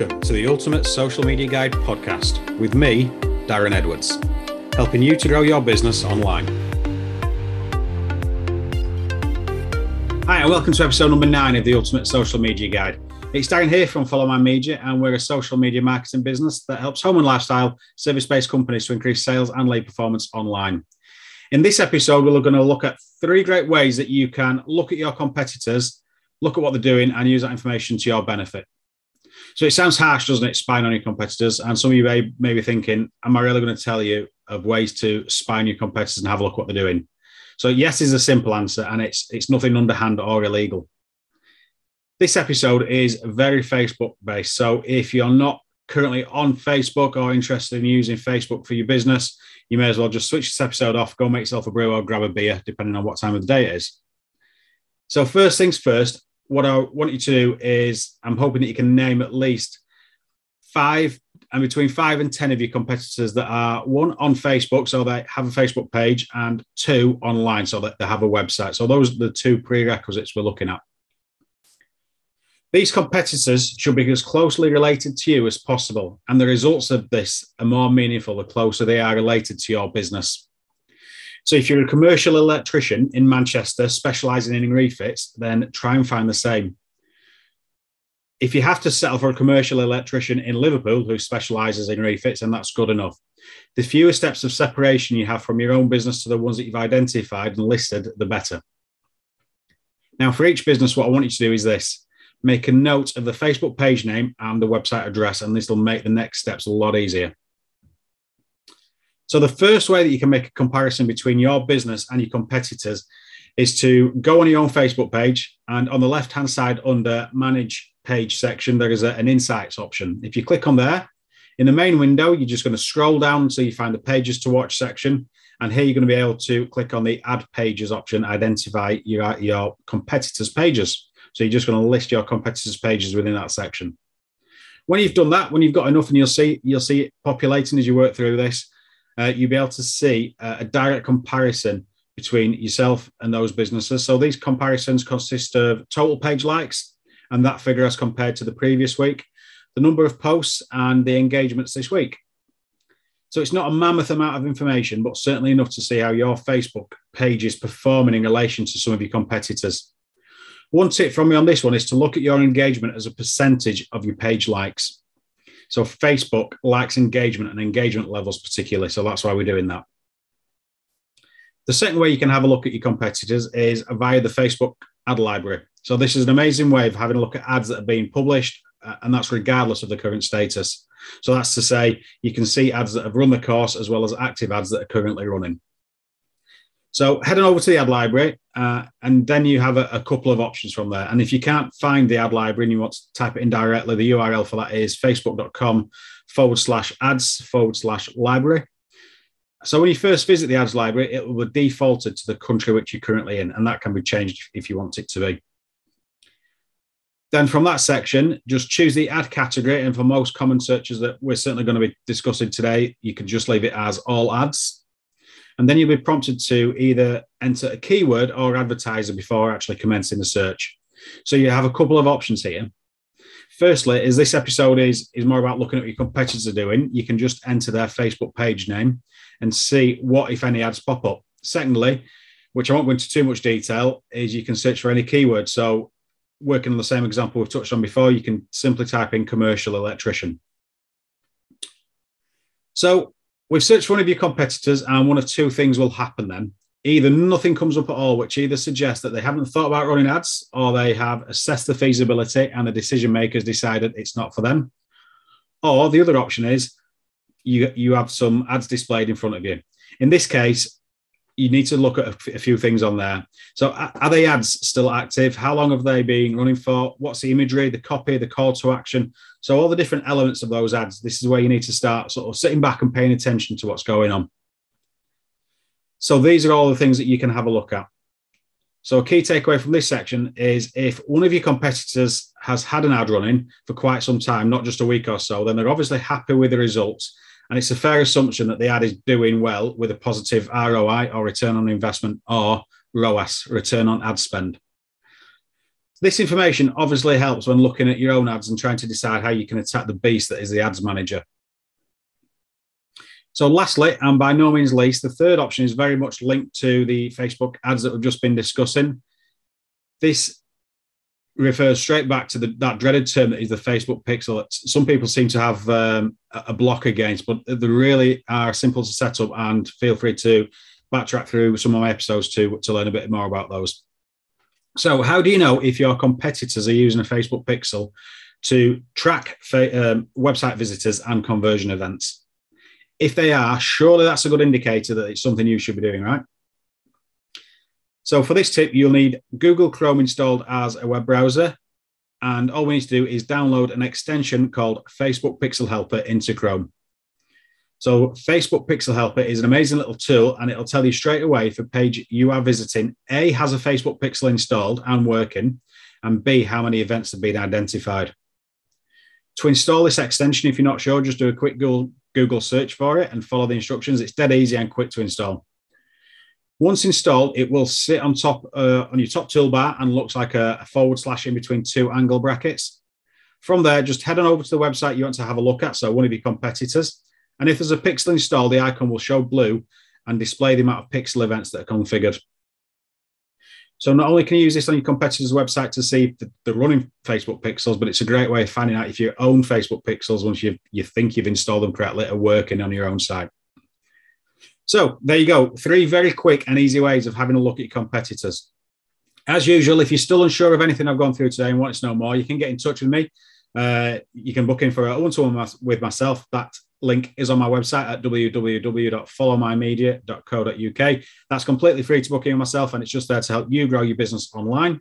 Welcome to the Ultimate Social Media Guide podcast with me, Darren Edwards, helping you to grow your business online. Hi, and welcome to episode number nine of the Ultimate Social Media Guide. It's Darren here from Follow My Media, and we're a social media marketing business that helps home and lifestyle service based companies to increase sales and lead performance online. In this episode, we're going to look at three great ways that you can look at your competitors, look at what they're doing, and use that information to your benefit. So it sounds harsh, doesn't it? Spying on your competitors. And some of you may, may be thinking, am I really going to tell you of ways to spy on your competitors and have a look what they're doing? So yes is a simple answer, and it's it's nothing underhand or illegal. This episode is very Facebook based. So if you're not currently on Facebook or interested in using Facebook for your business, you may as well just switch this episode off, go make yourself a brew or grab a beer, depending on what time of the day it is. So first things first, what I want you to do is I'm hoping that you can name at least five and between five and 10 of your competitors that are one on Facebook, so they have a Facebook page, and two online, so that they have a website. So those are the two prerequisites we're looking at. These competitors should be as closely related to you as possible, and the results of this are more meaningful the closer they are related to your business. So if you're a commercial electrician in Manchester specializing in refits, then try and find the same. If you have to settle for a commercial electrician in Liverpool who specializes in refits, and that's good enough. The fewer steps of separation you have from your own business to the ones that you've identified and listed, the better. Now, for each business, what I want you to do is this make a note of the Facebook page name and the website address, and this will make the next steps a lot easier. So the first way that you can make a comparison between your business and your competitors is to go on your own Facebook page and on the left hand side under manage page section, there is a, an insights option. If you click on there, in the main window, you're just going to scroll down until you find the pages to watch section. And here you're going to be able to click on the add pages option, identify your, your competitors' pages. So you're just going to list your competitors' pages within that section. When you've done that, when you've got enough and you'll see, you'll see it populating as you work through this, uh, you'll be able to see uh, a direct comparison between yourself and those businesses. So these comparisons consist of total page likes and that figure as compared to the previous week, the number of posts and the engagements this week. So it's not a mammoth amount of information, but certainly enough to see how your Facebook page is performing in relation to some of your competitors. One tip from me on this one is to look at your engagement as a percentage of your page likes. So Facebook likes engagement and engagement levels particularly. So that's why we're doing that. The second way you can have a look at your competitors is via the Facebook ad library. So this is an amazing way of having a look at ads that are being published, uh, and that's regardless of the current status. So that's to say, you can see ads that have run the course as well as active ads that are currently running. So heading over to the ad library, uh, and then you have a, a, couple of options from there. And if you can't find the ad library and you want to type it in directly, the URL for that is facebook.com forward slash ads forward slash library. So when you first visit the ads library, it will be defaulted to the country which you're currently in, and that can be changed if you want it to be. Then from that section, just choose the ad category. And for most common searches that we're certainly going to be discussing today, you can just leave it as all ads and then you'll be prompted to either enter a keyword or advertiser before actually commencing the search. So you have a couple of options here. Firstly, as this episode is, is more about looking at what your competitors are doing, you can just enter their Facebook page name and see what, if any, ads pop up. Secondly, which I won't go into too much detail, is you can search for any keyword. So, working on the same example we've touched on before, you can simply type in commercial electrician. So, We've searched one of your competitors, and one of two things will happen then. Either nothing comes up at all, which either suggests that they haven't thought about running ads, or they have assessed the feasibility and the decision makers decided it's not for them. Or the other option is you, you have some ads displayed in front of you. In this case, you need to look at a, few things on there. So, are they ads still active? How long have they been running for? What's the imagery, the copy, the call to action? So, all the different elements of those ads. This is where you need to start sort of sitting back and paying attention to what's going on. So, these are all the things that you can have a look at. So, a key takeaway from this section is if one of your competitors has had an ad running for quite some time, not just a week or so, then they're obviously happy with the results and it's a fair assumption that the ad is doing well with a positive ROI or return on investment or ROAS, return on ad spend. This information obviously helps when looking at your own ads and trying to decide how you can attack the beast that is the ads manager. So, lastly, and by no means least, the third option is very much linked to the Facebook ads that we've just been discussing. This refers straight back to the, that dreaded term that is the Facebook pixel. Some people seem to have um, a block against, but they really are simple to set up. And feel free to backtrack through some of my episodes to, to learn a bit more about those. So, how do you know if your competitors are using a Facebook pixel to track fa- um, website visitors and conversion events? If they are, surely that's a good indicator that it's something you should be doing, right? So for this tip, you'll need Google Chrome installed as a web browser. And all we need to do is download an extension called Facebook Pixel Helper into Chrome. So Facebook Pixel Helper is an amazing little tool and it'll tell you straight away if a page you are visiting, A, has a Facebook Pixel installed and working, and B, how many events have been identified. To install this extension, if you're not sure, just do a quick Google, Google search for it and follow the instructions. It's dead easy and quick to install. Once installed, it will sit on top uh, on your top toolbar and looks like a, a, forward slash in between two angle brackets. From there, just head on over to the website you want to have a look at, so one of your competitors. And if there's a pixel installed, the icon will show blue and display the amount of pixel events that are configured. So not only can you use this on your competitor's website to see the, they're running Facebook pixels, but it's a great way of finding out if your own Facebook pixels, once you you think you've installed them correctly, are working on your own site. So there you go. Three very quick and easy ways of having a look at your competitors. As usual, if you're still unsure of anything I've gone through today and want to know more, you can get in touch with me. Uh, you can book in for a one-to-one with myself. That link is on my website at www.followmymedia.co.uk. That's completely free to book in myself, and it's just there to help you grow your business online.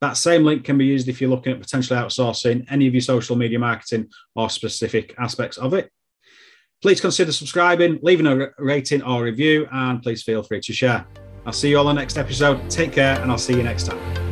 That same link can be used if you're looking at potentially outsourcing any of your social media marketing or specific aspects of it. Please consider subscribing, leaving a rating or review, and please feel free to share. I'll see you all on the next episode. Take care, and I'll see you next time.